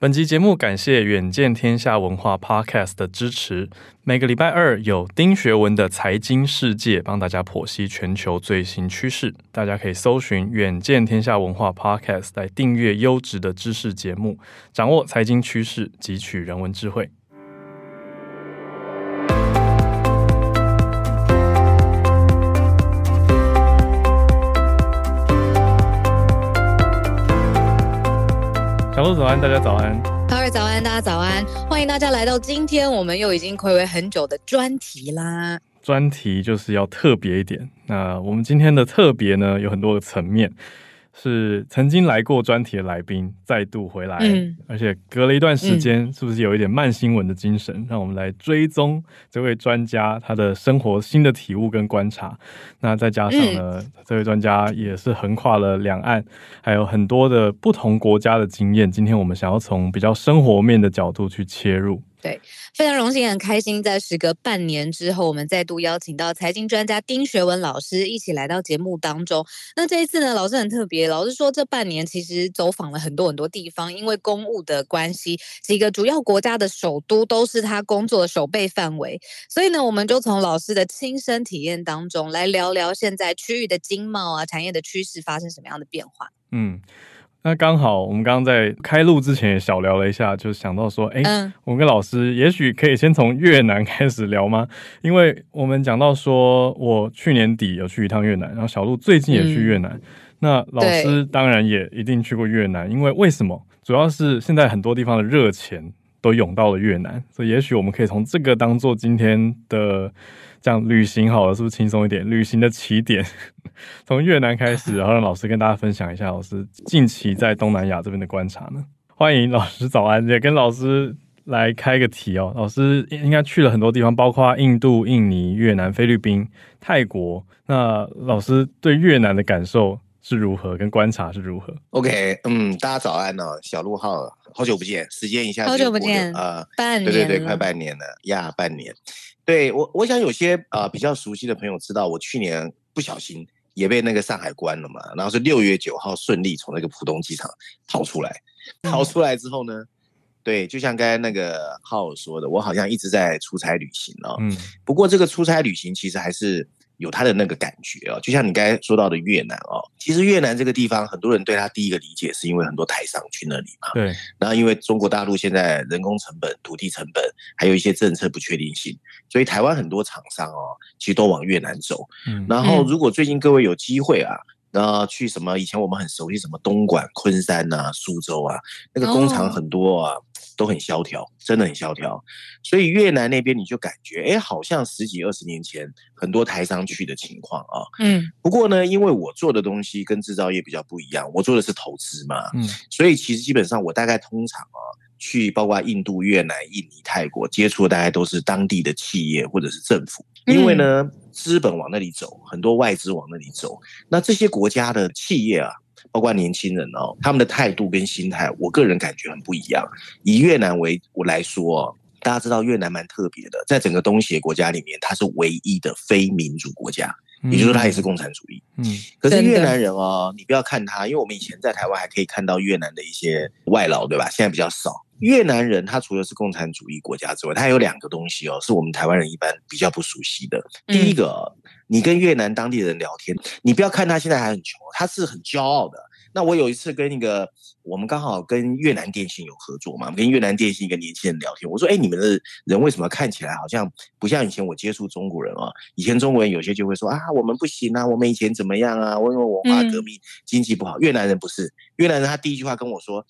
本集节目感谢远见天下文化 Podcast 的支持。每个礼拜二有丁学文的财经世界，帮大家剖析全球最新趋势。大家可以搜寻远见天下文化 Podcast 来订阅优质的知识节目，掌握财经趋势，汲取人文智慧。小鹿早安，大家早安。哈尔早安，大家早安。欢迎大家来到今天我们又已经暌违很久的专题啦。专题就是要特别一点。那我们今天的特别呢，有很多个层面。是曾经来过专题的来宾再度回来，嗯，而且隔了一段时间，是不是有一点慢新闻的精神？嗯、让我们来追踪这位专家他的生活新的体悟跟观察。那再加上呢，嗯、这位专家也是横跨了两岸，还有很多的不同国家的经验。今天我们想要从比较生活面的角度去切入。对，非常荣幸，很开心，在时隔半年之后，我们再度邀请到财经专家丁学文老师一起来到节目当中。那这一次呢，老师很特别，老师说这半年其实走访了很多很多地方，因为公务的关系，几个主要国家的首都都是他工作的守备范围。所以呢，我们就从老师的亲身体验当中来聊聊现在区域的经贸啊、产业的趋势发生什么样的变化。嗯。那刚好，我们刚刚在开录之前也小聊了一下，就想到说，哎、欸，嗯、我们跟老师也许可以先从越南开始聊吗？因为我们讲到说，我去年底有去一趟越南，然后小鹿最近也去越南。嗯、那老师当然也一定去过越南，因为为什么？主要是现在很多地方的热钱都涌到了越南，所以也许我们可以从这个当做今天的。这样旅行好了，是不是轻松一点？旅行的起点 从越南开始，然后让老师跟大家分享一下老师近期在东南亚这边的观察呢？欢迎老师早安，也跟老师来开个题哦。老师应该去了很多地方，包括印度、印尼、越南、菲律宾、泰国。那老师对越南的感受是如何？跟观察是如何？OK，嗯，大家早安哦，小鹿好，好久不见，时间一下好久不见呃，半年，对对对，快半年了呀，半年。对我，我想有些啊、呃、比较熟悉的朋友知道，我去年不小心也被那个上海关了嘛，然后是六月九号顺利从那个浦东机场逃出来。逃出来之后呢，对，就像刚才那个浩说的，我好像一直在出差旅行哦。嗯。不过这个出差旅行其实还是。有他的那个感觉哦，就像你刚才说到的越南哦，其实越南这个地方，很多人对它第一个理解是因为很多台商去那里嘛。对。然后因为中国大陆现在人工成本、土地成本，还有一些政策不确定性，所以台湾很多厂商哦，其实都往越南走。嗯。然后如果最近各位有机会啊。然后去什么？以前我们很熟悉什么东莞、昆山呐、啊、苏州啊，那个工厂很多啊，oh. 都很萧条，真的很萧条。所以越南那边你就感觉，哎，好像十几二十年前很多台商去的情况啊。嗯。不过呢，因为我做的东西跟制造业比较不一样，我做的是投资嘛。嗯。所以其实基本上我大概通常啊，去包括印度、越南、印尼、泰国接触的大概都是当地的企业或者是政府，因为呢。嗯资本往那里走，很多外资往那里走。那这些国家的企业啊，包括年轻人哦，他们的态度跟心态，我个人感觉很不一样。以越南为我来说，大家知道越南蛮特别的，在整个东协国家里面，它是唯一的非民主国家，也就是说，它也是共产主义。嗯，可是越南人哦，你不要看他，因为我们以前在台湾还可以看到越南的一些外劳，对吧？现在比较少。越南人他除了是共产主义国家之外，他有两个东西哦，是我们台湾人一般比较不熟悉的。第一个，你跟越南当地人聊天，你不要看他现在还很穷，他是很骄傲的。那我有一次跟那个，我们刚好跟越南电信有合作嘛，跟越南电信一个年轻人聊天，我说：“哎，你们的人为什么看起来好像不像以前我接触中国人啊？以前中国人有些就会说啊，我们不行啊，我们以前怎么样啊？我因为文化革命，经济不好。越南人不是，越南人他第一句话跟我说。”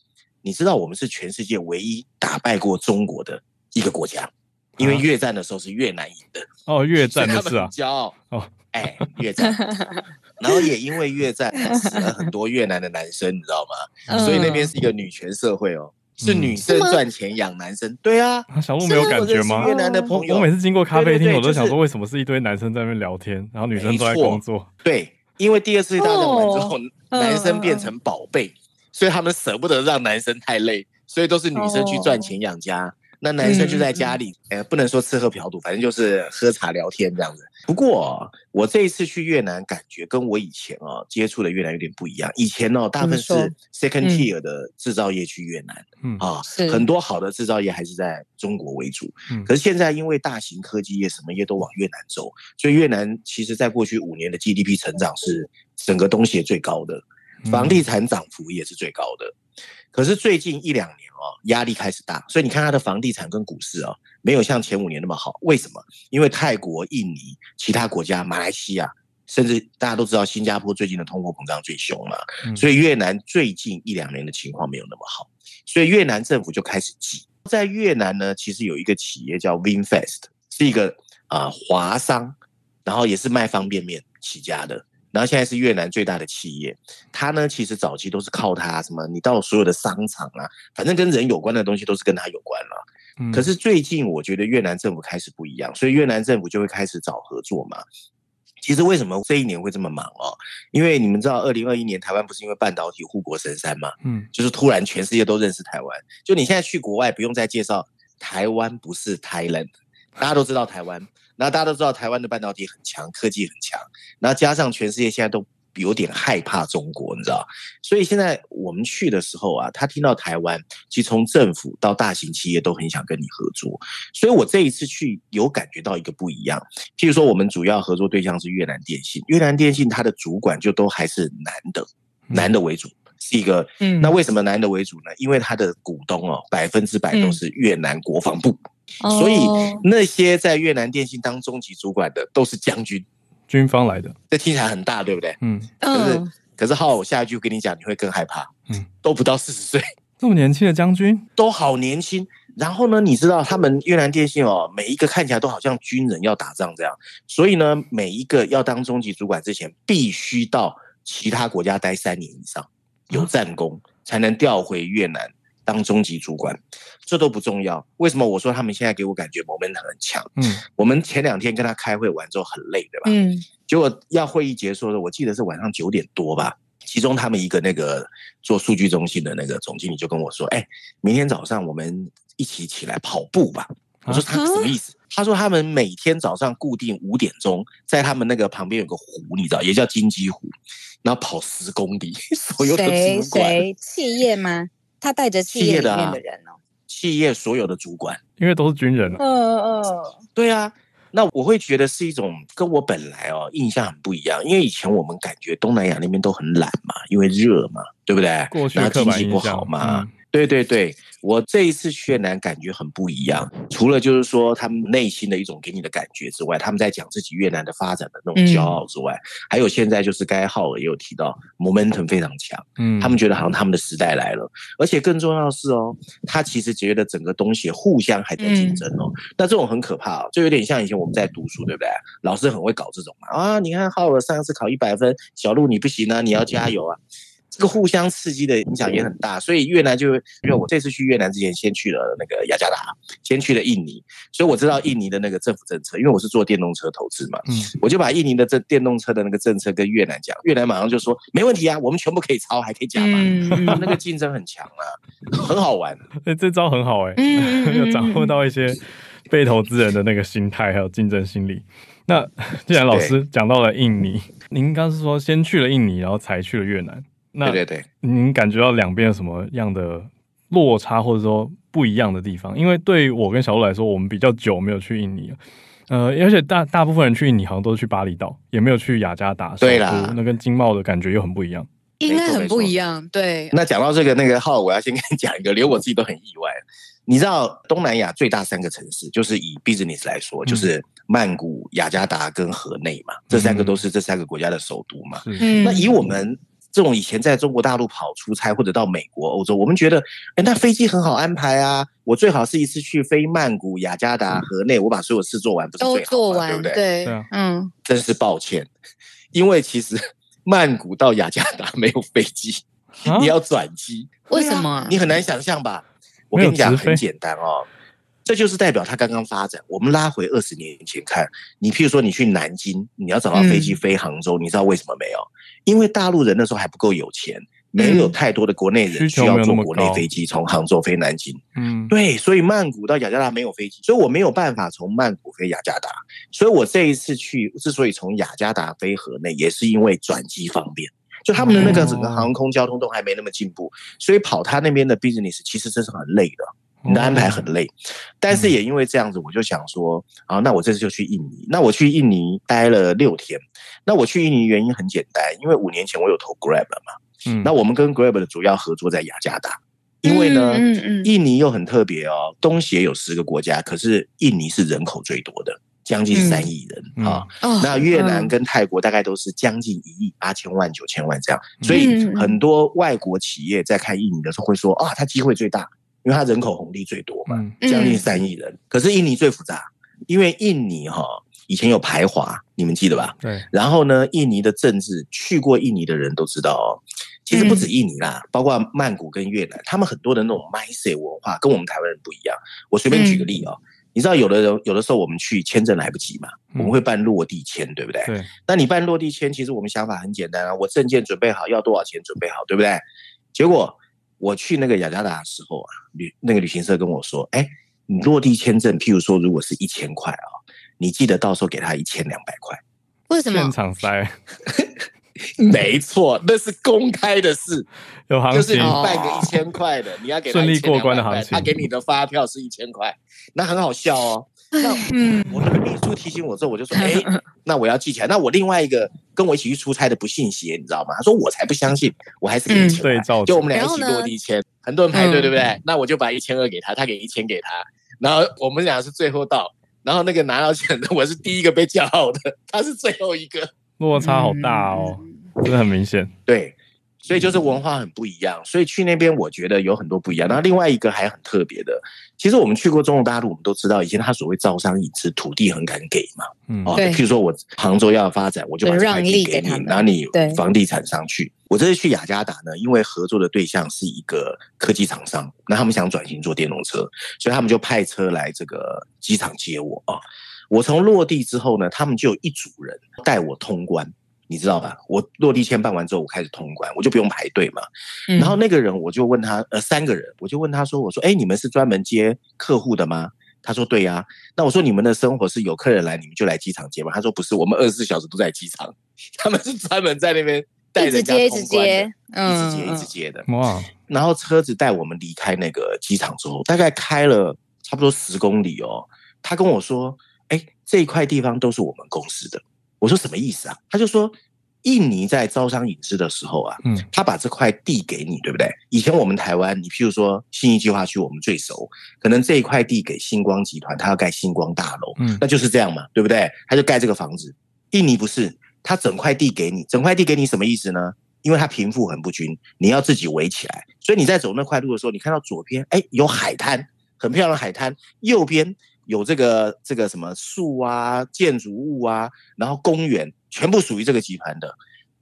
你知道我们是全世界唯一打败过中国的一个国家，因为越战的时候是越南赢的哦，越战的是啊，骄傲哦，哎，越战，然后也因为越战死了很多越南的男生，你知道吗？所以那边是一个女权社会哦，是女生赚钱养男生，对啊，小鹿没有感觉吗？越南的朋友，我每次经过咖啡厅，我都想说，为什么是一堆男生在那边聊天，然后女生都在工作？对，因为第二次大战完之后，男生变成宝贝。所以他们舍不得让男生太累，所以都是女生去赚钱养家，那男生就在家里，哎、嗯，不能说吃喝嫖赌，反正就是喝茶聊天这样子。不过我这一次去越南，感觉跟我以前哦接触的越南有点不一样。以前哦，大部分是 second tier 的制造业去越南，嗯啊，很多好的制造业还是在中国为主。嗯，可是现在因为大型科技业什么业都往越南走，所以越南其实在过去五年的 GDP 成长是整个东协最高的，房地产涨幅也是最高的。可是最近一两年哦，压力开始大，所以你看它的房地产跟股市哦，没有像前五年那么好。为什么？因为泰国、印尼、其他国家、马来西亚，甚至大家都知道新加坡最近的通货膨胀最凶嘛，所以越南最近一两年的情况没有那么好，所以越南政府就开始急。在越南呢，其实有一个企业叫 Vinfast，是一个啊华商，然后也是卖方便面起家的。然后现在是越南最大的企业，它呢其实早期都是靠它什么？你到所有的商场啊，反正跟人有关的东西都是跟它有关了。嗯。可是最近我觉得越南政府开始不一样，所以越南政府就会开始找合作嘛。其实为什么这一年会这么忙哦？因为你们知道，二零二一年台湾不是因为半导体护国神山嘛？嗯，就是突然全世界都认识台湾。就你现在去国外不用再介绍台湾不是 Thailand，大家都知道台湾。那大家都知道台湾的半导体很强，科技很强，那加上全世界现在都有点害怕中国，你知道？所以现在我们去的时候啊，他听到台湾，其实从政府到大型企业都很想跟你合作。所以我这一次去有感觉到一个不一样。譬如说，我们主要合作对象是越南电信，越南电信它的主管就都还是男的，男的为主，是一个。嗯。那为什么男的为主呢？因为他的股东哦，百分之百都是越南国防部。所以那些在越南电信当中级主管的都是将军，军方来的，这听起来很大，对不对？嗯。可是，可是浩，我下一句跟你讲，你会更害怕。嗯。都不到四十岁，这么年轻的将军，都好年轻。然后呢，你知道他们越南电信哦，每一个看起来都好像军人要打仗这样。所以呢，每一个要当中级主管之前，必须到其他国家待三年以上，有战功才能调回越南。当中级主管，这都不重要。为什么我说他们现在给我感觉 momentum 很强？嗯，我们前两天跟他开会完之后很累，对吧？嗯，结果要会议结束的时候，我记得是晚上九点多吧。其中他们一个那个做数据中心的那个总经理就跟我说：“哎，明天早上我们一起起来跑步吧。”我说：“他什么意思？”他说：“他们每天早上固定五点钟，在他们那个旁边有个湖，你知道，也叫金鸡湖，然后跑十公里。所有的主管，谁？谁？企业吗？”他带着企业里面的人哦，企业所有的主管，因为都是军人哦。嗯嗯，对啊，那我会觉得是一种跟我本来哦印象很不一样，因为以前我们感觉东南亚那边都很懒嘛，因为热嘛，对不对？过去然后经济不好嘛。嗯对对对，我这一次去越南感觉很不一样，除了就是说他们内心的一种给你的感觉之外，他们在讲自己越南的发展的那种骄傲之外，嗯、还有现在就是该浩尔也有提到，momentum 非常强，嗯，他们觉得好像他们的时代来了，而且更重要的是哦，他其实觉得整个东西互相还在竞争哦，嗯、那这种很可怕哦，就有点像以前我们在读书，对不对？老师很会搞这种嘛，啊，你看浩尔上次考一百分，小路你不行啊，你要加油啊。这个互相刺激的影响也很大，所以越南就因为我这次去越南之前，先去了那个雅加达，先去了印尼，所以我知道印尼的那个政府政策，因为我是做电动车投资嘛，嗯，我就把印尼的这电动车的那个政策跟越南讲，越南马上就说没问题啊，我们全部可以抄，还可以加码，嗯、那个竞争很强啊，很好玩。哎，这招很好哎、欸，有掌握到一些被投资人的那个心态还有竞争心理。那既然老师讲到了印尼，您刚是说先去了印尼，然后才去了越南。那对对对，您感觉到两边有什么样的落差，或者说不一样的地方？因为对我跟小鹿来说，我们比较久没有去印尼了，呃，而且大大部分人去印尼好像都是去巴厘岛，也没有去雅加达。对啦，那跟经贸的感觉又很不一样，应该很不一样。对。那讲到这个那个号，我要先跟你讲一个，连我自己都很意外。你知道东南亚最大三个城市，就是以 business 来说，就是曼谷、雅加达跟河内嘛，这三个都是这三个国家的首都嘛。嗯。那以我们。这种以前在中国大陆跑出差或者到美国、欧洲，我们觉得，哎，那飞机很好安排啊。我最好是一次去飞曼谷、雅加达、河内，我把所有事做完，不是最好吗？都做完，对不对？对，嗯。真是抱歉，因为其实 曼谷到雅加达没有飞机，你要转机。为什么？你很难想象吧？我跟你讲，很简单哦。这就是代表它刚刚发展。我们拉回二十年前看，你譬如说你去南京，你要找到飞机飞杭州，你知道为什么没有？因为大陆人那时候还不够有钱，没有太多的国内人需要坐国内飞机从杭州飞南京。嗯，对，所以曼谷到雅加达没有飞机，所以我没有办法从曼谷飞雅加达。所以我这一次去之所以从雅加达飞河内，也是因为转机方便。就他们的那个整个航空交通都还没那么进步，所以跑他那边的 business 其实真是很累的。你的安排很累，但是也因为这样子，我就想说，啊，那我这次就去印尼。那我去印尼待了六天。那我去印尼原因很简单，因为五年前我有投 Grab 了嘛。嗯。那我们跟 Grab 的主要合作在雅加达，因为呢，印尼又很特别哦。东协有十个国家，可是印尼是人口最多的，将近三亿人啊。那越南跟泰国大概都是将近一亿八千万九千万这样，所以很多外国企业在看印尼的时候会说啊，它机会最大。因为它人口红利最多嘛，将近三亿人。可是印尼最复杂，因为印尼哈以前有排华，你们记得吧？对。然后呢，印尼的政治，去过印尼的人都知道哦。其实不止印尼啦，包括曼谷跟越南，他们很多的那种 mindset 文化跟我们台湾人不一样。我随便举个例哦，你知道有的人有的时候我们去签证来不及嘛，我们会办落地签，对不对？对。那你办落地签，其实我们想法很简单啊，我证件准备好，要多少钱准备好，对不对？结果。我去那个雅加达的时候啊，旅那个旅行社跟我说：“哎，你落地签证，譬如说如果是一千块啊，你记得到时候给他一千两百块。”为什么？现场塞？没错，那是公开的事，有行情。就是你办个一千块的，你要给他顺利过关的行情，他给你的发票是一千块，那很好笑哦。那嗯，我那个秘书提醒我之后，我就说：“哎，那我要记起来。”那我另外一个跟我一起去出差的不信邪，你知道吗？他说：“我才不相信，我还是给你钱。”对，就我们俩一起落地签，很多人排队，对不对？那我就把一千二给他，他给一千给他，然后我们俩是最后到，然后那个拿到钱的我是第一个被叫号的，他是最后一个，落差好大哦，真的很明显。对。所以就是文化很不一样，所以去那边我觉得有很多不一样。然后另外一个还很特别的，其实我们去过中国大陆，我们都知道以前他所谓招商引资，土地很敢给嘛。嗯，哦，譬如说我杭州要发展，我就把这块地给你，然后你房地产上去。我这次去雅加达呢，因为合作的对象是一个科技厂商，那他们想转型做电动车，所以他们就派车来这个机场接我啊。我从落地之后呢，他们就有一组人带我通关。你知道吧？我落地签办完之后，我开始通关，我就不用排队嘛。然后那个人，我就问他，呃，三个人，我就问他说：“我说，哎，你们是专门接客户的吗？”他说：“对呀。”那我说：“你们的生活是有客人来，你们就来机场接吗？”他说：“不是，我们二十四小时都在机场，他们是专门在那边带人家通关的，一直接，一直接，一直接的。哇！然后车子带我们离开那个机场之后，大概开了差不多十公里哦。他跟我说：“哎，这一块地方都是我们公司的。”我说什么意思啊？他就说，印尼在招商引资的时候啊，嗯，他把这块地给你，对不对？以前我们台湾，你譬如说信义计划区，我们最熟，可能这一块地给星光集团，他要盖星光大楼，嗯，那就是这样嘛，对不对？他就盖这个房子。印尼不是，他整块地给你，整块地给你什么意思呢？因为它贫富很不均，你要自己围起来。所以你在走那块路的时候，你看到左边，哎，有海滩，很漂亮的海滩，右边。有这个这个什么树啊、建筑物啊，然后公园全部属于这个集团的。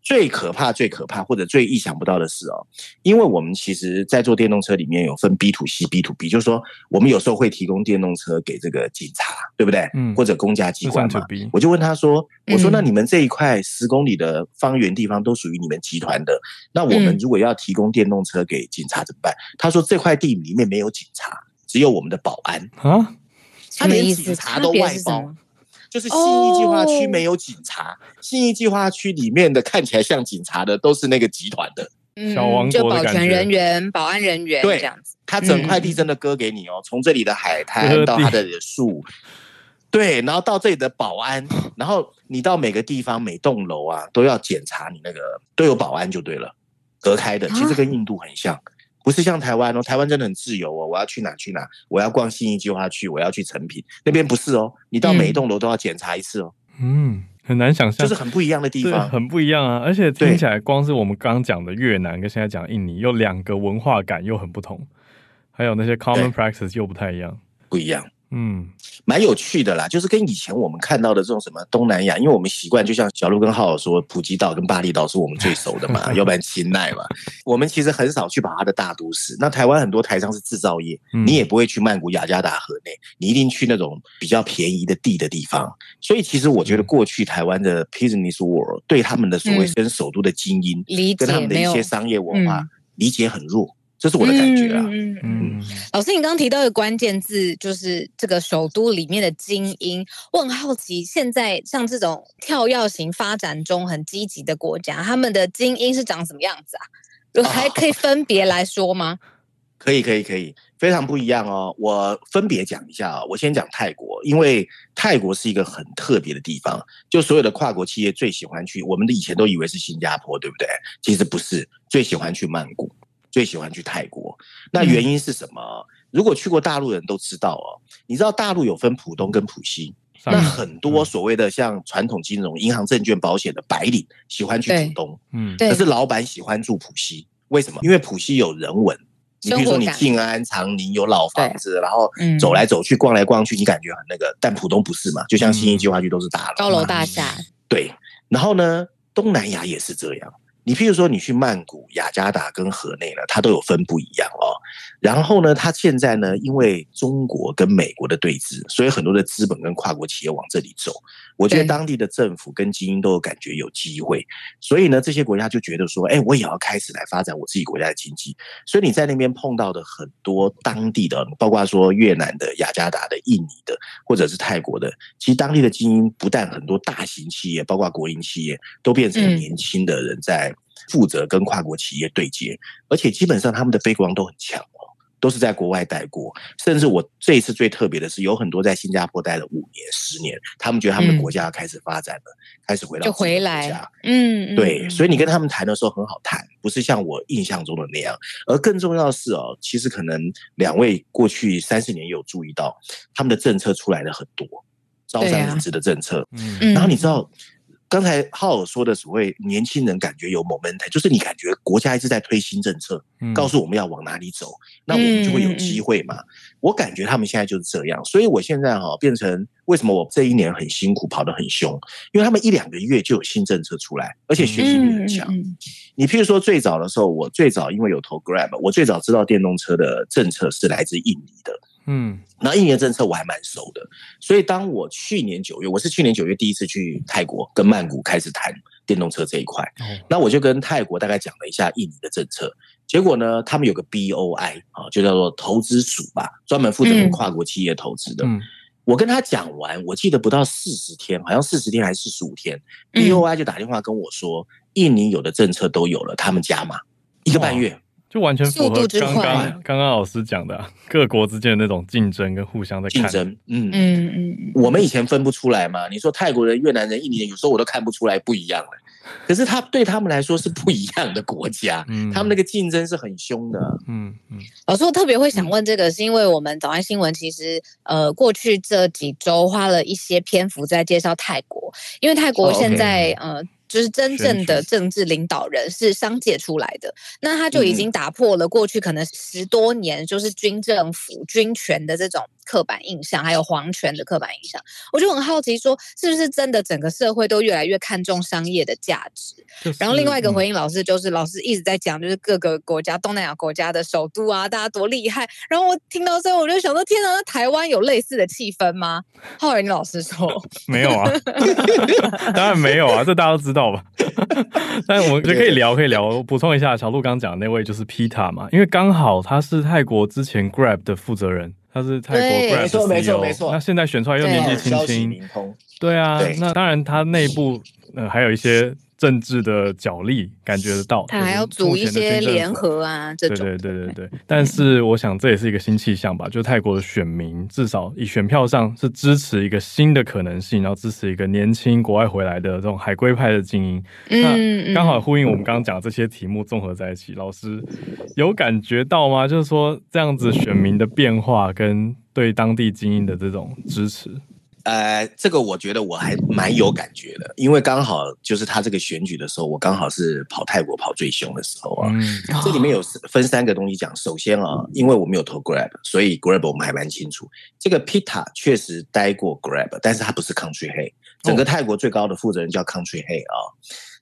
最可怕、最可怕或者最意想不到的是哦，因为我们其实，在做电动车里面有分 B to C、B to B，就是说我们有时候会提供电动车给这个警察，对不对？嗯。或者公家机关嘛。我就问他说：“我说那你们这一块十公里的方圆地方都属于你们集团的，那我们如果要提供电动车给警察怎么办？”他说：“这块地里面没有警察，只有我们的保安。”啊。他连警察都外包，就是新义计划区没有警察，新义计划区里面的看起来像警察的都是那个集团的，小王就保全人员、保安人员，对，这样子。他整块地真的割给你哦，从这里的海滩到他的树，对，然后到这里的保安，然后你到每个地方每栋楼啊都要检查你那个都有保安就对了，隔开的，其实跟印度很像。不是像台湾哦，台湾真的很自由哦。我要去哪去哪，我要逛信义计划区，我要去成品那边不是哦。你到每一栋楼都要检查一次哦。嗯，很难想象，就是很不一样的地方，很不一样啊。而且听起来，光是我们刚刚讲的越南跟现在讲印尼，又两个文化感又很不同，还有那些 common practice 又不太一样，不一样。嗯，蛮有趣的啦，就是跟以前我们看到的这种什么东南亚，因为我们习惯就像小鹿跟浩尔说，普吉岛跟巴厘岛是我们最熟的嘛，要不然清奈嘛，我们其实很少去把它的大都市。那台湾很多台商是制造业，你也不会去曼谷、雅加达、河内，你一定去那种比较便宜的地的地方。所以其实我觉得过去台湾的 business world 对他们的所谓跟首都的精英，跟他们的一些商业文化理解很弱。这是我的感觉啊。嗯嗯，老师，你刚刚提到一个关键字，就是这个首都里面的精英。我很好奇，现在像这种跳跃型发展中很积极的国家，他们的精英是长什么样子啊？还可以分别来说吗？可以，可以，可以，非常不一样哦。我分别讲一下啊。我先讲泰国，因为泰国是一个很特别的地方，就所有的跨国企业最喜欢去。我们的以前都以为是新加坡，对不对？其实不是，最喜欢去曼谷。最喜欢去泰国，那原因是什么？嗯、如果去过大陆人都知道哦，你知道大陆有分浦东跟浦西，嗯、那很多所谓的像传统金融、银行、证券、保险的白领喜欢去浦东，嗯，可是老板喜欢住浦西，为什么？因为浦西有人文，你比如说你静安、长宁有老房子，然后走来走去、逛来逛去，你感觉很那个。但浦东不是嘛？就像新一计划区都是大楼、高楼大厦，对。然后呢，东南亚也是这样。你譬如说，你去曼谷、雅加达跟河内呢，它都有分不一样哦。然后呢，它现在呢，因为中国跟美国的对峙，所以很多的资本跟跨国企业往这里走。我觉得当地的政府跟精英都有感觉有机会，所以呢，这些国家就觉得说，哎，我也要开始来发展我自己国家的经济。所以你在那边碰到的很多当地的，包括说越南的、雅加达的、印尼的，或者是泰国的，其实当地的精英不但很多大型企业，包括国营企业，都变成年轻的人在。负责跟跨国企业对接，而且基本上他们的 background 都很强哦，都是在国外待过。甚至我这一次最特别的是，有很多在新加坡待了五年、十年，他们觉得他们的国家要开始发展了，嗯、开始回到就回来。嗯，对，所以你跟他们谈的时候很好谈，不是像我印象中的那样。而更重要的是哦，其实可能两位过去三十年有注意到，他们的政策出来了很多，招商引资的政策。嗯，然后你知道。刚才浩尔说的所谓年轻人感觉有 momentum，就是你感觉国家一直在推新政策，告诉我们要往哪里走，那我们就会有机会嘛。我感觉他们现在就是这样，所以我现在哈变成为什么我这一年很辛苦，跑得很凶，因为他们一两个月就有新政策出来，而且学习力很强。你譬如说最早的时候，我最早因为有投 Grab，我最早知道电动车的政策是来自印尼的。嗯，那印尼的政策我还蛮熟的，所以当我去年九月，我是去年九月第一次去泰国跟曼谷开始谈电动车这一块，那我就跟泰国大概讲了一下印尼的政策，结果呢，他们有个 BOI 啊，就叫做投资署吧，专门负责跟跨国企业投资的。我跟他讲完，我记得不到四十天，好像四十天还是四十五天，BOI 就打电话跟我说，印尼有的政策都有了，他们加码一个半月。就完全符合刚刚刚刚老师讲的、啊、各国之间的那种竞争跟互相的竞争。嗯嗯嗯，我们以前分不出来嘛。你说泰国人、越南人、印尼人，有时候我都看不出来不一样了。可是他对他们来说是不一样的国家，嗯、他们那个竞争是很凶的。嗯嗯。老师，我特别会想问这个，是因为我们早安新闻其实呃过去这几周花了一些篇幅在介绍泰国，因为泰国现在、哦 okay、呃。就是真正的政治领导人是商界出来的，那他就已经打破了过去可能十多年就是军政府、军权的这种刻板印象，还有皇权的刻板印象。我就很好奇，说是不是真的整个社会都越来越看重商业的价值？就是、然后另外一个回应老师就是，老师一直在讲，就是各个国家东南亚国家的首都啊，大家多厉害。然后我听到之后，我就想说，天哪，那台湾有类似的气氛吗？浩尔，你老师说 没有啊，当然没有啊，这大家都知道。吧，但我们就可以聊，可以聊。我补充一下，小鹿刚讲的那位就是 Pita 嘛，因为刚好他是泰国之前 Grab 的负责人，他是泰国 Grab 的 CEO，没错没错没错。那现在选出来又年纪轻轻，对啊，那当然他内部呃还有一些。政治的角力感觉得到，他还要组一些联合啊，这种对对对对对。但是我想这也是一个新气象吧，就泰国的选民至少以选票上是支持一个新的可能性，然后支持一个年轻国外回来的这种海归派的精英。那刚好呼应我们刚刚讲这些题目综合在一起，老师有感觉到吗？就是说这样子选民的变化跟对当地精英的这种支持。呃，这个我觉得我还蛮有感觉的，因为刚好就是他这个选举的时候，我刚好是跑泰国跑最凶的时候啊。嗯、这里面有分三个东西讲。首先啊，因为我没有投 Grab，所以 Grab 我们还蛮清楚。这个 Pita 确实待过 Grab，但是他不是 Country Head。整个泰国最高的负责人叫 Country Head 啊，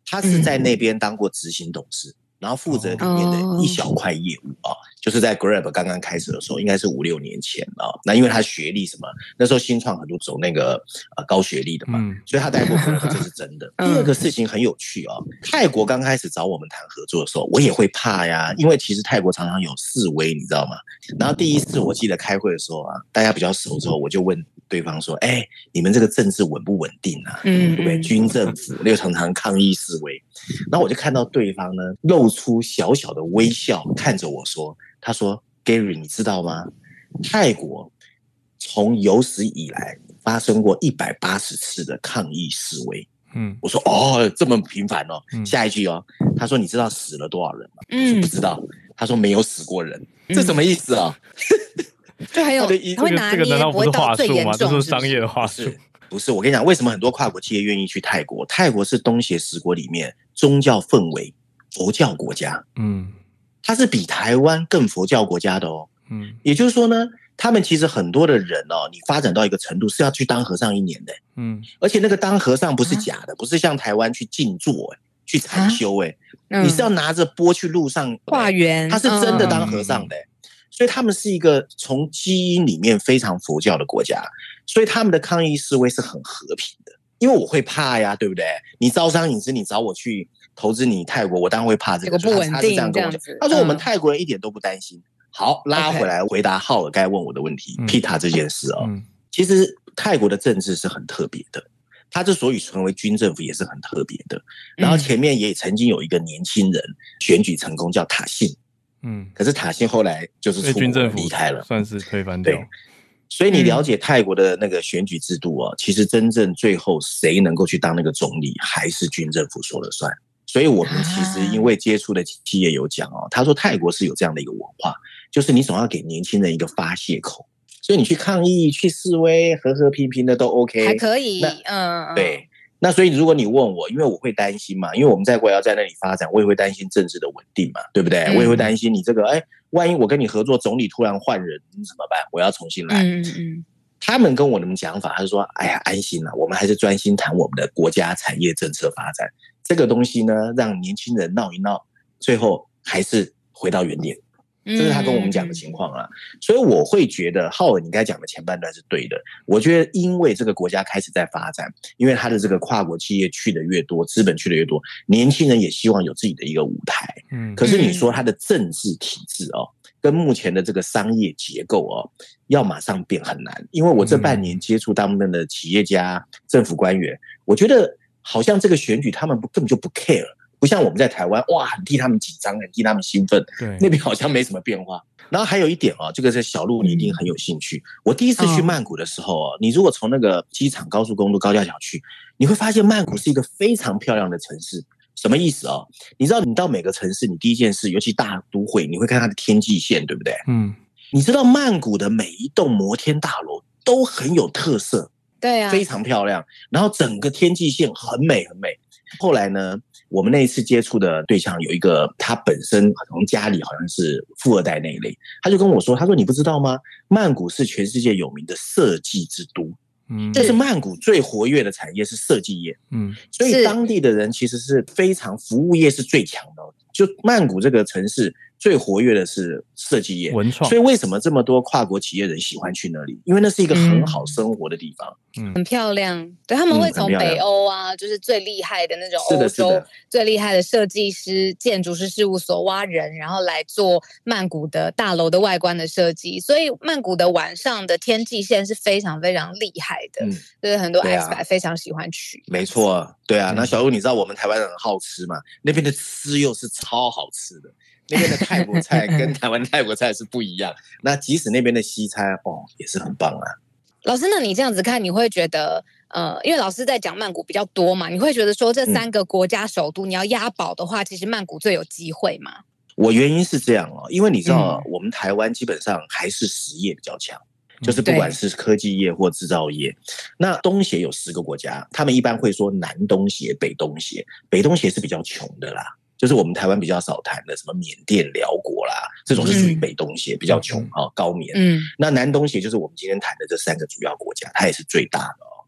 他是在那边当过执行董事。嗯然后负责里面的一小块业务啊，就是在 Grab 刚刚开始的时候，应该是五六年前啊。那因为他学历什么，那时候新创很多走那个呃高学历的嘛，所以他带过 Grab，这是真的。第二个事情很有趣啊，泰国刚开始找我们谈合作的时候，我也会怕呀，因为其实泰国常常有示威，你知道吗？然后第一次我记得开会的时候啊，大家比较熟之后，我就问。对方说：“哎，你们这个政治稳不稳定啊？嗯对不对？军政府又常常抗议示威。然后我就看到对方呢，露出小小的微笑，看着我说：‘他说，Gary，你知道吗？泰国从有史以来发生过一百八十次的抗议示威。’嗯，我说：‘哦，这么频繁哦。’下一句哦，他说：‘你知道死了多少人吗？’我：‘不知道。’他说：‘没有死过人。’这什么意思啊？”就还有，他会拿捏，不会到最严重，这是商业的话术。不是，我跟你讲，为什么很多跨国企业愿意去泰国？泰国是东协十国里面宗教氛围佛教国家。嗯，它是比台湾更佛教国家的哦。嗯，也就是说呢，他们其实很多的人哦，你发展到一个程度是要去当和尚一年的。嗯，而且那个当和尚不是假的，啊、不是像台湾去静坐、去禅修。哎、啊，你是要拿着钵去路上化缘，他是真的当和尚的。嗯所以他们是一个从基因里面非常佛教的国家，所以他们的抗议示威是很和平的。因为我会怕呀，对不对？你招商引资，你找我去投资你泰国，我当然会怕这个。不稳定，这样讲。他说我们泰国人一点都不担心。好，拉回来回答浩尔该问我的问题，Pita 这件事哦。其实泰国的政治是很特别的，他之所以成为军政府也是很特别的。然后前面也曾经有一个年轻人选举成功，叫塔信。嗯，可是塔信后来就是出军政府离开了，算是推翻掉。对，所以你了解泰国的那个选举制度啊，嗯、其实真正最后谁能够去当那个总理，还是军政府说了算。所以我们其实因为接触的企业有讲哦，他说泰国是有这样的一个文化，就是你总要给年轻人一个发泄口，所以你去抗议、去示威，和和平平的都 OK，还可以。嗯，对。那所以，如果你问我，因为我会担心嘛，因为我们在国要在那里发展，我也会担心政治的稳定嘛，对不对？嗯、我也会担心你这个，哎，万一我跟你合作，总理突然换人，你怎么办？我要重新来。嗯嗯。他们跟我们讲法，他就说：“哎呀，安心了，我们还是专心谈我们的国家产业政策发展。这个东西呢，让年轻人闹一闹，最后还是回到原点。”这是他跟我们讲的情况啊，所以我会觉得浩尔你刚才讲的前半段是对的。我觉得因为这个国家开始在发展，因为他的这个跨国企业去的越多，资本去的越多，年轻人也希望有自己的一个舞台。嗯，可是你说他的政治体制哦，跟目前的这个商业结构哦，要马上变很难。因为我这半年接触大部分的企业家、政府官员，我觉得好像这个选举他们不根本就不 care。不像我们在台湾，哇，很替他们紧张，很替他们兴奋。对，那边好像没什么变化。然后还有一点啊，这个是小路，你一定很有兴趣。我第一次去曼谷的时候啊，你如果从那个机场高速公路高架桥去，你会发现曼谷是一个非常漂亮的城市。什么意思啊？你知道，你到每个城市，你第一件事，尤其大都会，你会看它的天际线，对不对？嗯。你知道曼谷的每一栋摩天大楼都很有特色，对啊，非常漂亮。然后整个天际线很美，很美。后来呢？我们那一次接触的对象有一个，他本身从家里好像是富二代那一类，他就跟我说：“他说你不知道吗？曼谷是全世界有名的设计之都，嗯，就是曼谷最活跃的产业是设计业，嗯，所以当地的人其实是非常服务业是最强的，就曼谷这个城市。”最活跃的是设计业、文创，所以为什么这么多跨国企业人喜欢去那里？因为那是一个很好生活的地方，嗯，很漂亮。对，他们会从北欧啊，就是最厉害的那种欧洲最厉害的设计师、建筑师事务所挖人，然后来做曼谷的大楼的外观的设计。所以曼谷的晚上的天际线是非常非常厉害的，就是很多 expat 非常喜欢去。没错，对啊。那小鹿，你知道我们台湾人很好吃嘛？那边的吃又是超好吃的。那边的泰国菜跟 台湾泰国菜是不一样，那即使那边的西餐哦也是很棒啊。老师，那你这样子看，你会觉得呃，因为老师在讲曼谷比较多嘛，你会觉得说这三个国家首都你要押宝的话，其实曼谷最有机会嘛？我原因是这样哦，因为你知道，我们台湾基本上还是实业比较强，就是不管是科技业或制造业。那东协有十个国家，他们一般会说南东协、北东协。北东协是比较穷的啦，就是我们台湾比较少谈的，什么缅甸、辽国啦，这种是属于北东协，比较穷啊，高棉。嗯，那南东协就是我们今天谈的这三个主要国家，它也是最大的哦。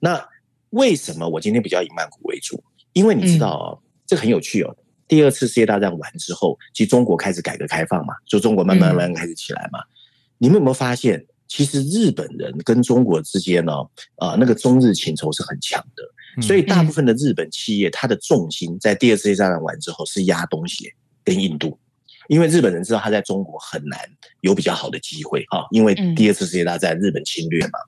那为什么我今天比较以曼谷为主？因为你知道哦，这个很有趣哦。第二次世界大战完之后，其实中国开始改革开放嘛，就中国慢慢慢慢开始起来嘛。你们有没有发现，其实日本人跟中国之间呢，啊，那个中日情仇是很强的。所以大部分的日本企业，它的重心在第二次世界大战完之后是压东协跟印度，因为日本人知道他在中国很难有比较好的机会哈，因为第二次世界大战日本侵略嘛。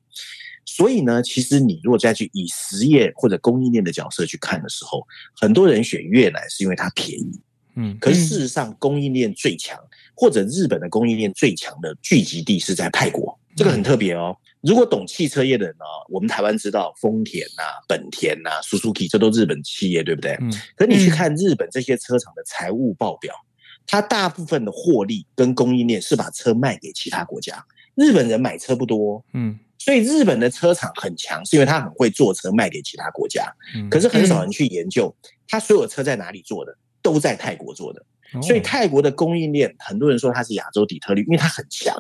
所以呢，其实你如果再去以实业或者供应链的角色去看的时候，很多人选越南是因为它便宜，嗯，可是事实上供应链最强或者日本的供应链最强的聚集地是在泰国，这个很特别哦。如果懂汽车业的人呢，我们台湾知道丰田呐、本田呐、Suzuki，这都日本企业，对不对？嗯。可你去看日本这些车厂的财务报表，它大部分的获利跟供应链是把车卖给其他国家，日本人买车不多，嗯。所以日本的车厂很强，是因为他很会做车卖给其他国家。可是很少人去研究，他所有车在哪里做的，都在泰国做的。所以泰国的供应链，很多人说它是亚洲底特律，因为它很强。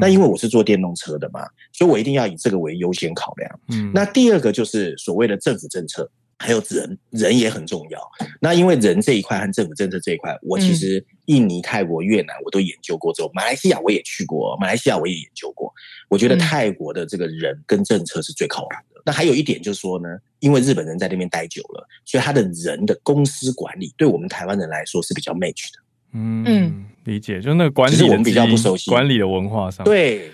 那因为我是做电动车的嘛，所以我一定要以这个为优先考量。那第二个就是所谓的政府政策。还有人，人也很重要。那因为人这一块和政府政策这一块，我其实印尼、泰国、越南我都研究过之后，马来西亚我也去过，马来西亚我也研究过。我觉得泰国的这个人跟政策是最靠谱的。那还有一点就是说呢，因为日本人在那边待久了，所以他的人的公司管理对我们台湾人来说是比较 match 的。嗯，理解，就那个管理，我们比较不熟悉管理的文化上，对。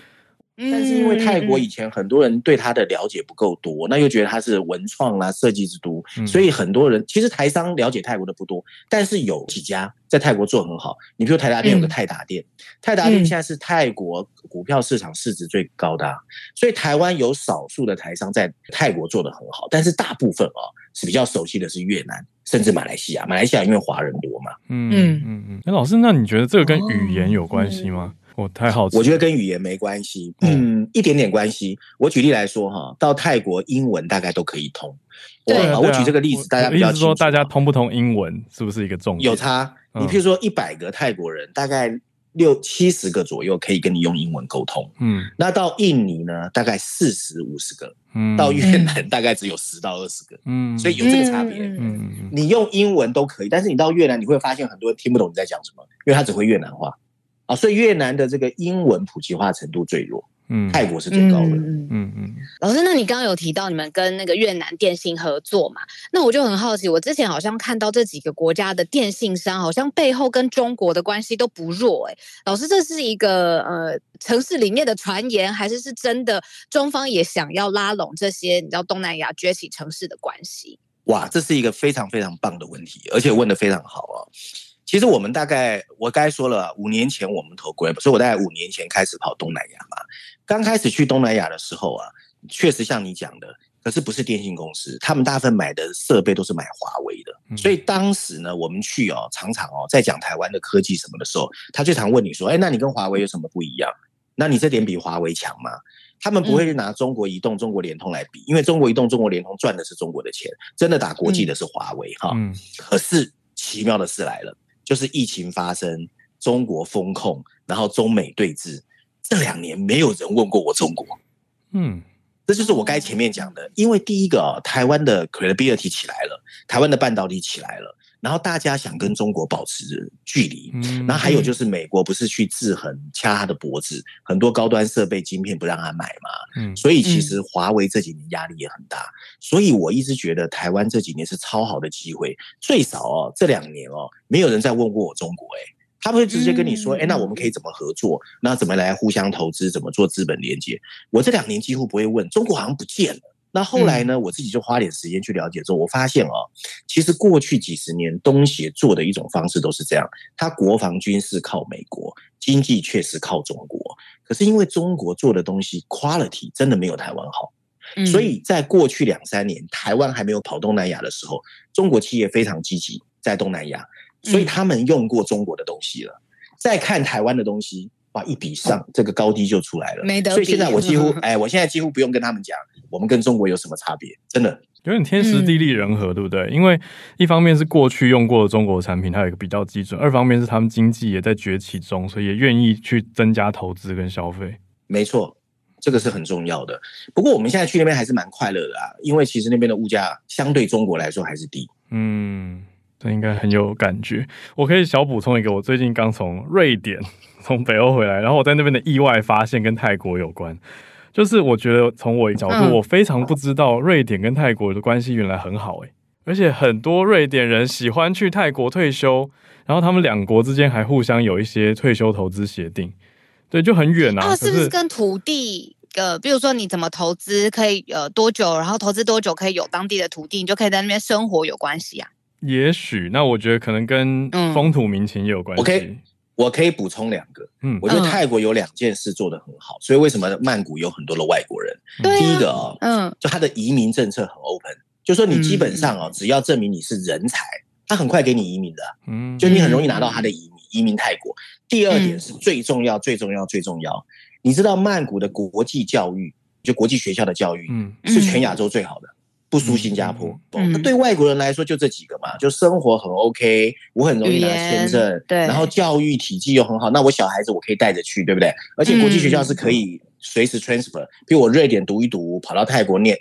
但是因为泰国以前很多人对他的了解不够多，那又觉得他是文创啦、设计之都，所以很多人其实台商了解泰国的不多，但是有几家在泰国做很好。你比如台达电有个泰达电，泰达电现在是泰国股票市场市值最高的，所以台湾有少数的台商在泰国做的很好，但是大部分啊是比较熟悉的是越南，甚至马来西亚。马来西亚因为华人多嘛。嗯嗯嗯嗯。哎，老师，那你觉得这个跟语言有关系吗？哦，太好，我觉得跟语言没关系，嗯，一点点关系。我举例来说哈，到泰国英文大概都可以通。对，我举这个例子，大家比较。说大家通不通英文是不是一个重点？有差。你譬如说一百个泰国人，大概六七十个左右可以跟你用英文沟通。嗯，那到印尼呢，大概四十五十个。嗯，到越南大概只有十到二十个。嗯，所以有这个差别。嗯，你用英文都可以，但是你到越南，你会发现很多人听不懂你在讲什么，因为他只会越南话。啊，所以越南的这个英文普及化程度最弱，嗯，泰国是最高的，嗯嗯嗯。老师，那你刚刚有提到你们跟那个越南电信合作嘛？那我就很好奇，我之前好像看到这几个国家的电信商好像背后跟中国的关系都不弱，欸，诶，老师，这是一个呃城市里面的传言，还是是真的？中方也想要拉拢这些你知道东南亚崛起城市的关系？哇，这是一个非常非常棒的问题，而且问的非常好啊。其实我们大概，我刚才说了，五年前我们投 Grab，所以我大概五年前开始跑东南亚嘛。刚开始去东南亚的时候啊，确实像你讲的，可是不是电信公司，他们大部分买的设备都是买华为的。所以当时呢，我们去哦，常常哦，在讲台湾的科技什么的时候，他就常问你说，哎，那你跟华为有什么不一样？那你这点比华为强吗？他们不会去拿中国移动、中国联通来比，因为中国移动、中国联通赚的是中国的钱，真的打国际的是华为哈。可是奇妙的事来了。就是疫情发生，中国封控，然后中美对峙，这两年没有人问过我中国，嗯，这就是我该前面讲的，因为第一个哦，台湾的 credibility 起来了，台湾的半导体起来了。然后大家想跟中国保持距离，然后还有就是美国不是去制衡掐他的脖子，很多高端设备晶片不让他买嘛，所以其实华为这几年压力也很大，所以我一直觉得台湾这几年是超好的机会，最少哦这两年哦没有人再问过我中国，诶，他们会直接跟你说，诶，那我们可以怎么合作？那怎么来互相投资？怎么做资本连接？我这两年几乎不会问，中国好像不见了。那后来呢？我自己就花点时间去了解之后，我发现哦，其实过去几十年东协做的一种方式都是这样：他国防军事靠美国，经济确实靠中国。可是因为中国做的东西 quality 真的没有台湾好，所以在过去两三年，台湾还没有跑东南亚的时候，中国企业非常积极在东南亚，所以他们用过中国的东西了。再看台湾的东西。哇，一比上这个高低就出来了。没得。所以现在我几乎，哎，我现在几乎不用跟他们讲，我们跟中国有什么差别，真的。有点天时地利人和，对不对？因为一方面是过去用过的中国产品，它有一个比较基准；二方面是他们经济也在崛起中，所以也愿意去增加投资跟消费。没错，这个是很重要的。不过我们现在去那边还是蛮快乐的啊，因为其实那边的物价相对中国来说还是低。嗯，这应该很有感觉。我可以小补充一个，我最近刚从瑞典从北欧回来，然后我在那边的意外发现跟泰国有关。就是我觉得从我的角度，嗯、我非常不知道瑞典跟泰国的关系原来很好诶，而且很多瑞典人喜欢去泰国退休，然后他们两国之间还互相有一些退休投资协定，对，就很远啊。那，是不是跟土地呃，比如说你怎么投资可以呃多久，然后投资多久可以有当地的土地，你就可以在那边生活有关系啊？也许，那我觉得可能跟风土民情也有关系。我可以补充两个，嗯，我觉得泰国有两件事做得很好，所以为什么曼谷有很多的外国人？第一个哦，嗯，就他的移民政策很 open，就说你基本上哦，只要证明你是人才，他很快给你移民的，嗯，就你很容易拿到他的移民移民泰国。第二点是最重要、最重要、最重要，你知道曼谷的国际教育，就国际学校的教育，嗯，是全亚洲最好的。不输新加坡，嗯，对外国人来说就这几个嘛，就生活很 OK，我很容易拿签证，对，然后教育体系又很好，那我小孩子我可以带着去，对不对？而且国际学校是可以随时 transfer，比如我瑞典读一读，跑到泰国念，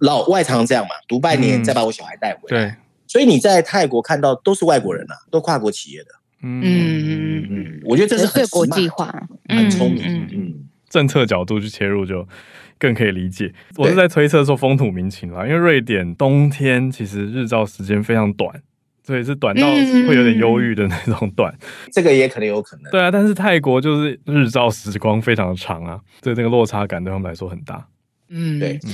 老外常常这样嘛，读半年再把我小孩带回来。对，所以你在泰国看到都是外国人啊，都跨国企业的，嗯。嗯嗯，我觉得这是很国际化，很聪明，嗯。嗯，政策角度去切入就。更可以理解，我是在推测说风土民情啦，因为瑞典冬天其实日照时间非常短，所以是短到会有点忧郁的那种短，这个也可能有可能。对啊，但是泰国就是日照时光非常的长啊，所以这个落差感对他们来说很大。嗯，对，嗯。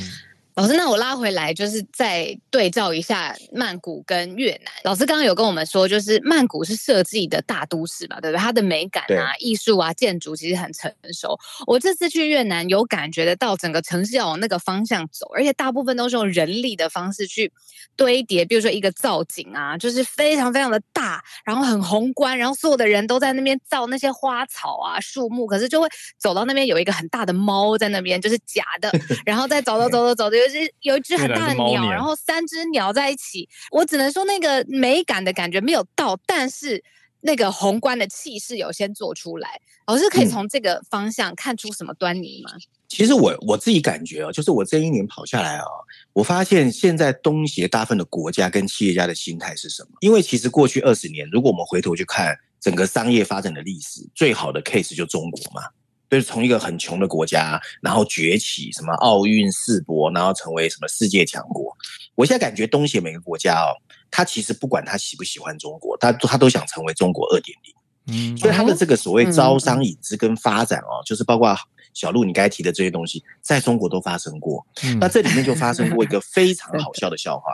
老师，那我拉回来，就是再对照一下曼谷跟越南。老师刚刚有跟我们说，就是曼谷是设计的大都市嘛，对不对？它的美感啊、艺术啊、建筑其实很成熟。我这次去越南，有感觉得到整个城市要往那个方向走，而且大部分都是用人力的方式去堆叠。比如说一个造景啊，就是非常非常的大，然后很宏观，然后所有的人都在那边造那些花草啊、树木，可是就会走到那边有一个很大的猫在那边，就是假的，然后再走走走走走就。就是有一只很大的鸟，然后三只鸟在一起，我只能说那个美感的感觉没有到，但是那个宏观的气势有先做出来。老师可以从这个方向看出什么端倪吗？嗯、其实我我自己感觉哦，就是我这一年跑下来哦，我发现现在东协大部分的国家跟企业家的心态是什么？因为其实过去二十年，如果我们回头去看整个商业发展的历史，最好的 case 就中国嘛。就是从一个很穷的国家，然后崛起，什么奥运世博，然后成为什么世界强国。我现在感觉东协每个国家哦，他其实不管他喜不喜欢中国，他他都想成为中国二点零。嗯，所以他的这个所谓招商引资跟发展哦，就是包括小路你刚才提的这些东西，在中国都发生过。那这里面就发生过一个非常好笑的笑话。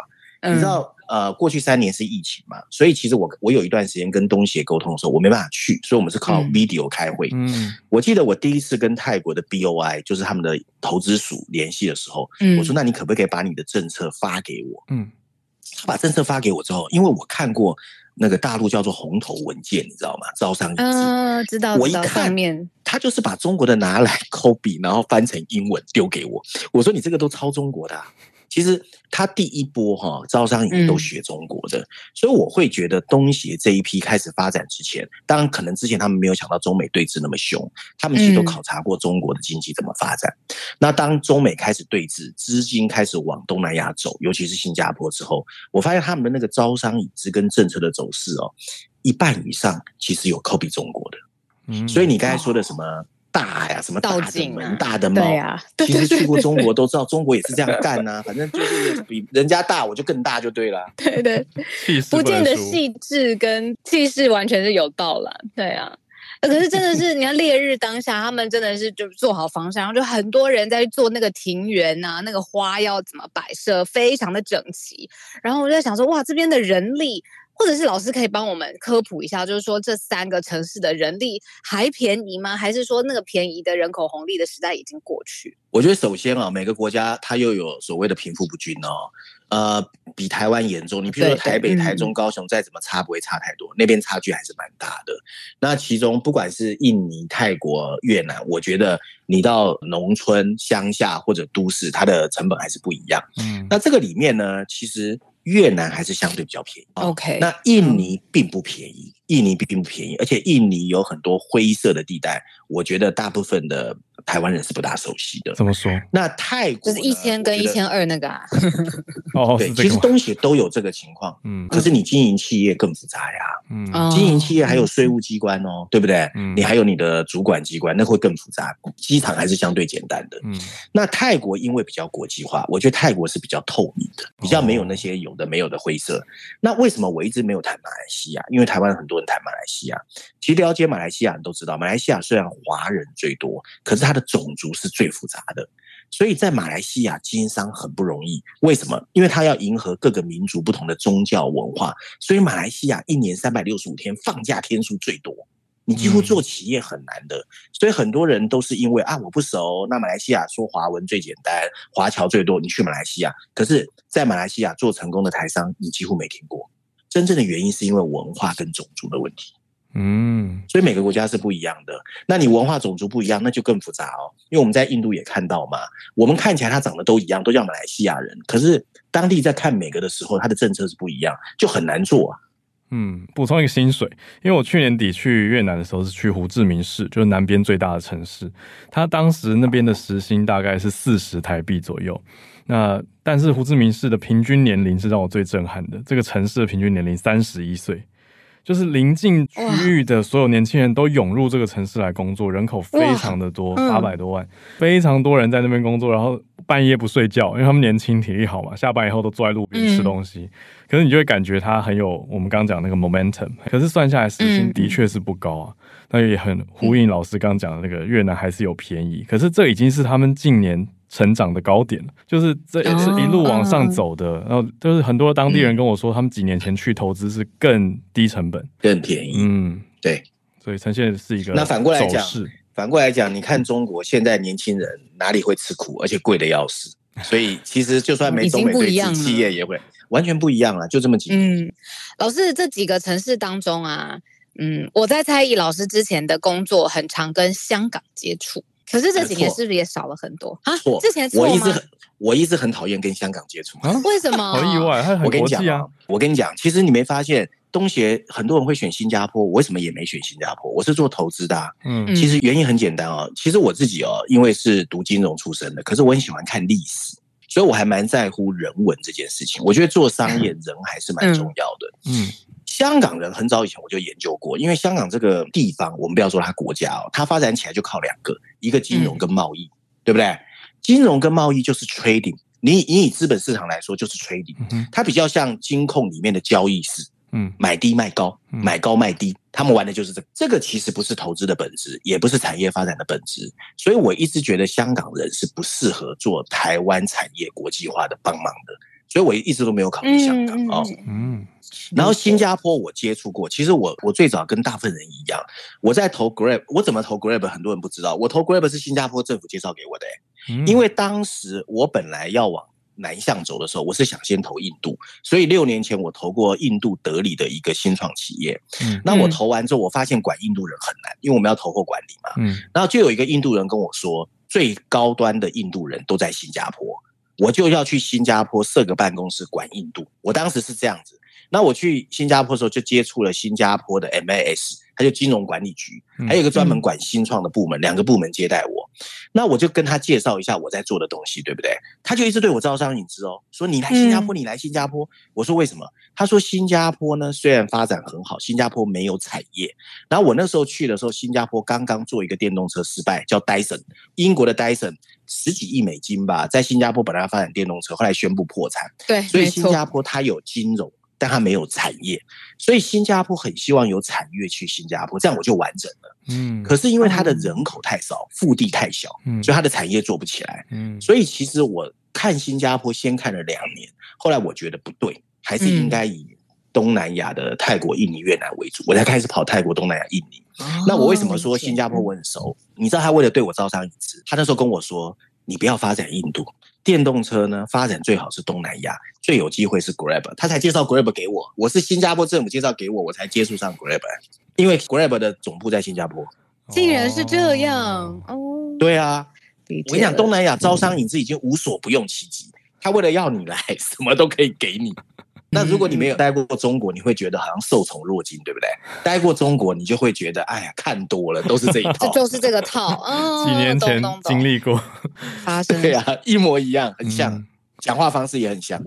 你知道，呃，过去三年是疫情嘛，所以其实我我有一段时间跟东协沟通的时候，我没办法去，所以我们是靠 video 开会。嗯，我记得我第一次跟泰国的 BOI，就是他们的投资署联系的时候，嗯，我说那你可不可以把你的政策发给我？嗯，他把政策发给我之后，因为我看过那个大陆叫做红头文件，你知道吗？招商引资，嗯，知道，我一看，他就是把中国的拿来 copy，然后翻成英文丢给我。我说你这个都抄中国的啊。其实他第一波哈招商引资都学中国的，所以我会觉得东协这一批开始发展之前，当然可能之前他们没有想到中美对峙那么凶，他们其实都考察过中国的经济怎么发展。那当中美开始对峙，资金开始往东南亚走，尤其是新加坡之后，我发现他们的那个招商引资跟政策的走势哦，一半以上其实有 copy 中国的。嗯，所以你刚才说的什么？大呀，什么大的门、啊、大的猫呀？其实去过中国都知道，中国也是这样干呐、啊。反正就是比人家大，我就更大就对了。对对，不见得细致跟气势完全是有道了。对啊，可是真的是，你看烈日当下，他们真的是就做好防晒，然后就很多人在做那个庭园啊，那个花要怎么摆设，非常的整齐。然后我就在想说，哇，这边的人力或者是老师可以帮我们科普一下，就是说这三个城市的人力还便宜吗？还是说那个便宜的人口红利的时代已经过去？我觉得首先啊，每个国家它又有所谓的贫富不均哦，呃，比台湾严重。你比如说台北、台中、高雄，再怎么差不会差太多，那边差距还是蛮大的。那其中不管是印尼、泰国、越南，我觉得你到农村、乡下或者都市，它的成本还是不一样。嗯，那这个里面呢，其实越南还是相对比较便宜。OK，那印尼并不便宜，印尼并不便宜，而且印尼有很多灰色的地带，我觉得大部分的。台湾人是不大熟悉的，怎么说？那泰国就是一千跟一千二那个啊？哦，对，其实东西都有这个情况，嗯，可是你经营企业更复杂呀，嗯，经营企业还有税务机关哦，对不对？嗯，你还有你的主管机关，那会更复杂。机场还是相对简单的，嗯，那泰国因为比较国际化，我觉得泰国是比较透明的，比较没有那些有的没有的灰色。那为什么我一直没有谈马来西亚？因为台湾很多人谈马来西亚，其实了解马来西亚人都知道，马来西亚虽然华人最多，可是它的种族是最复杂的，所以在马来西亚经商很不容易。为什么？因为它要迎合各个民族不同的宗教文化，所以马来西亚一年三百六十五天放假天数最多，你几乎做企业很难的。所以很多人都是因为啊，我不熟，那马来西亚说华文最简单，华侨最多，你去马来西亚。可是，在马来西亚做成功的台商，你几乎没听过。真正的原因是因为文化跟种族的问题。嗯，所以每个国家是不一样的。那你文化种族不一样，那就更复杂哦。因为我们在印度也看到嘛，我们看起来他长得都一样，都叫马来西亚人，可是当地在看每个的时候，他的政策是不一样，就很难做啊。嗯，补充一个薪水，因为我去年底去越南的时候是去胡志明市，就是南边最大的城市，他当时那边的时薪大概是四十台币左右。那但是胡志明市的平均年龄是让我最震撼的，这个城市的平均年龄三十一岁。就是邻近区域的所有年轻人都涌入这个城市来工作，人口非常的多，八百多万，非常多人在那边工作，然后半夜不睡觉，因为他们年轻体力好嘛，下班以后都坐在路边吃东西。可是你就会感觉他很有我们刚刚讲那个 momentum，可是算下来时薪的确是不高啊。那也很呼应老师刚刚讲的那个越南还是有便宜，可是这已经是他们近年。成长的高点，就是这也是一路往上走的。然后就是很多当地人跟我说，他们几年前去投资是更低成本、更便宜。嗯，对，所以呈现是一个那反过来讲，反过来讲，你看中国现在年轻人哪里会吃苦，而且贵的要死。所以其实就算没中美对峙，企业也会完全不一样了，就这么几年。嗯，老师这几个城市当中啊，嗯，我在猜易老师之前的工作很常跟香港接触。可是这几年是不是也少了很多啊？错，之前我一直很我一直很讨厌跟香港接触，啊、为什么？很意外，他很国际啊！我跟你讲，其实你没发现东协很多人会选新加坡，我为什么也没选新加坡？我是做投资的、啊，嗯，其实原因很简单哦。其实我自己哦，因为是读金融出身的，可是我很喜欢看历史，所以我还蛮在乎人文这件事情。我觉得做商业人还是蛮重要的，嗯。嗯香港人很早以前我就研究过，因为香港这个地方，我们不要说它国家哦，它发展起来就靠两个，一个金融跟贸易，嗯、对不对？金融跟贸易就是 trading，你你以资本市场来说就是 trading，它比较像金控里面的交易室，嗯，买低卖高，买高卖低，他们玩的就是这个。这个其实不是投资的本质，也不是产业发展的本质，所以我一直觉得香港人是不适合做台湾产业国际化的帮忙的。所以我一直都没有考虑香港哦，嗯，然后新加坡我接触过，其实我我最早跟大部分人一样，我在投 Grab，我怎么投 Grab？很多人不知道，我投 Grab 是新加坡政府介绍给我的，因为当时我本来要往南向走的时候，我是想先投印度，所以六年前我投过印度德里的一个新创企业，那我投完之后，我发现管印度人很难，因为我们要投后管理嘛，嗯，然后就有一个印度人跟我说，最高端的印度人都在新加坡。我就要去新加坡设个办公室管印度，我当时是这样子。那我去新加坡的时候就接触了新加坡的 MAS，它就金融管理局，还有一个专门管新创的部门，两个部门接待我。那我就跟他介绍一下我在做的东西，对不对？他就一直对我招商引资哦，说你来新加坡，你来新加坡。我说为什么？他说新加坡呢，虽然发展很好，新加坡没有产业。然后我那时候去的时候，新加坡刚刚做一个电动车失败，叫 Dyson，英国的 Dyson。十几亿美金吧，在新加坡本来要发展电动车，后来宣布破产。对，所以新加坡它有金融，但它没有产业，所以新加坡很希望有产业去新加坡，这样我就完整了。嗯，可是因为它的人口太少，腹地太小，嗯，所以它的产业做不起来。嗯，所以其实我看新加坡先看了两年，后来我觉得不对，还是应该以东南亚的泰国、印尼、越南为主，我才开始跑泰国、东南亚、印尼。哦、那我为什么说新加坡我很熟？你知道他为了对我招商引资，他那时候跟我说：“你不要发展印度电动车呢，发展最好是东南亚，最有机会是 Grab。”他才介绍 Grab 给我，我是新加坡政府介绍给我，我才接触上 Grab，因为 Grab 的总部在新加坡。竟然是这样哦！对啊，我跟你讲，东南亚招商引资已经无所不用其极，他为了要你来，什么都可以给你。那如果你没有待过中国，你会觉得好像受宠若惊，对不对？待过中国，你就会觉得，哎呀，看多了都是这一套，这就是这个套。哦，几年前经历过，发生对啊，一模一样，很像。嗯讲话方式也很像，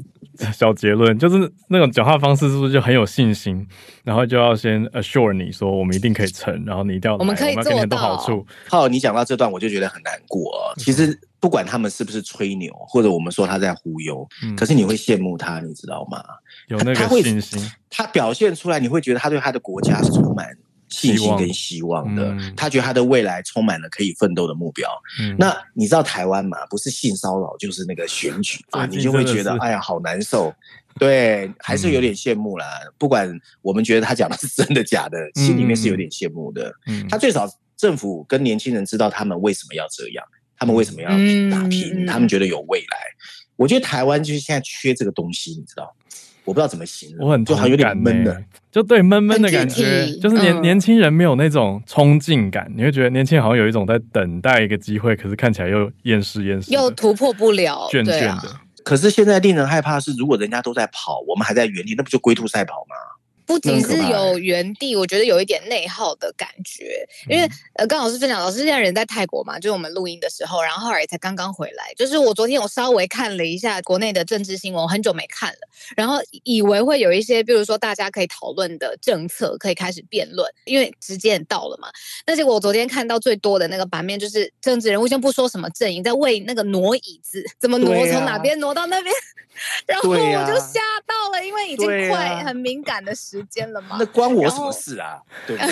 小结论就是那种讲话方式是不是就很有信心，然后就要先 assure 你说我们一定可以成，然后你一定要，我们可以做到。很多好处。好，你讲到这段我就觉得很难过哦。其实不管他们是不是吹牛，或者我们说他在忽悠，嗯、可是你会羡慕他，你知道吗？有那个信心，他，他表现出来，你会觉得他对他的国家是充满。信心跟希望的，嗯、他觉得他的未来充满了可以奋斗的目标。嗯、那你知道台湾嘛？不是性骚扰就是那个选举啊，你就会觉得哎呀好难受。对，还是有点羡慕啦。嗯、不管我们觉得他讲的是真的假的，心里面是有点羡慕的。嗯、他最少政府跟年轻人知道他们为什么要这样，他们为什么要打拼，嗯、他们觉得有未来。我觉得台湾就是现在缺这个东西，你知道。我不知道怎么形容，我很就好像有点闷的，就对闷闷的感觉，就是年、嗯、年轻人没有那种冲劲感，你会觉得年轻人好像有一种在等待一个机会，可是看起来又厌世厌世，又突破不了，倦倦的。啊、可是现在令人害怕的是，如果人家都在跑，我们还在原地，那不就龟兔赛跑吗？不仅是有原地，我觉得有一点内耗的感觉。因为呃，跟老师分享，老师现在人在泰国嘛，就是我们录音的时候，然后也才刚刚回来。就是我昨天我稍微看了一下国内的政治新闻，我很久没看了，然后以为会有一些，比如说大家可以讨论的政策可以开始辩论，因为时间到了嘛。但结果我昨天看到最多的那个版面，就是政治人物先不说什么阵营，在为那个挪椅子，怎么挪，啊、从哪边挪到那边，然后我就吓到了，因为已经快很敏感的时。间了嘛？那关我什么事啊？对不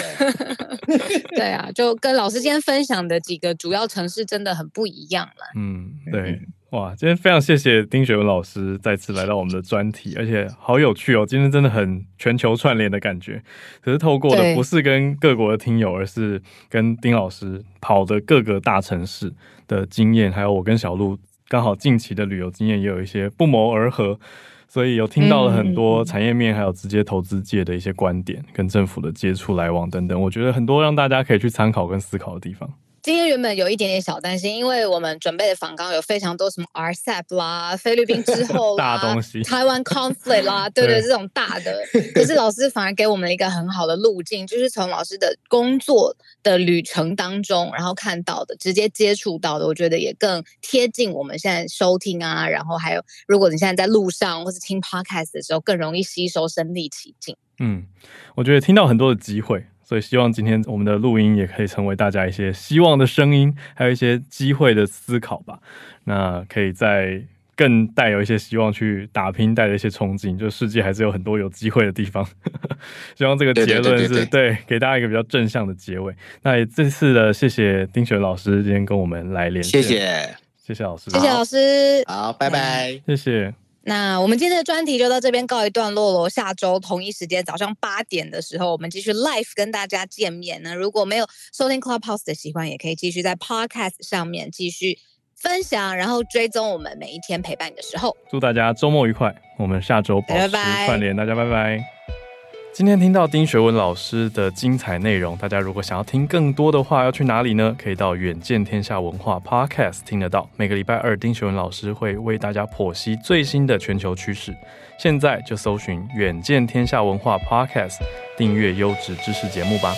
对？对啊，就跟老师今天分享的几个主要城市真的很不一样了。嗯，对，哇，今天非常谢谢丁学文老师再次来到我们的专题，而且好有趣哦，今天真的很全球串联的感觉。可是透过的不是跟各国的听友，而是跟丁老师跑的各个大城市的经验，还有我跟小路刚好近期的旅游经验也有一些不谋而合。所以有听到了很多产业面，还有直接投资界的一些观点，跟政府的接触来往等等，我觉得很多让大家可以去参考跟思考的地方。今天原本有一点点小担心，因为我们准备的访纲有非常多什么 RCEP 啦、菲律宾之后大东西、台湾 conflict 啦，对对，对，这种大的。可是老师反而给我们了一个很好的路径，就是从老师的工作的旅程当中，然后看到的、直接接触到的，我觉得也更贴近我们现在收听啊。然后还有，如果你现在在路上或是听 podcast 的时候，更容易吸收、身临其境。嗯，我觉得听到很多的机会。所以希望今天我们的录音也可以成为大家一些希望的声音，还有一些机会的思考吧。那可以再更带有一些希望去打拼，带着一些憧憬，就世界还是有很多有机会的地方。希望这个结论是，对，对，对，对，对，给大家一个比较正向的结尾。那也这次的谢谢丁雪老师今天跟我们来连线，谢谢，谢谢老师，谢谢老师，好，拜拜，谢谢。那我们今天的专题就到这边告一段落喽。下周同一时间早上八点的时候，我们继续 live 跟大家见面。那如果没有收听 Clubhouse 的习惯，也可以继续在 Podcast 上面继续分享，然后追踪我们每一天陪伴你的时候。祝大家周末愉快，我们下周保持串联，大家拜拜。今天听到丁学文老师的精彩内容，大家如果想要听更多的话，要去哪里呢？可以到远见天下文化 Podcast 听得到。每个礼拜二，丁学文老师会为大家剖析最新的全球趋势。现在就搜寻远见天下文化 Podcast，订阅优质知识节目吧。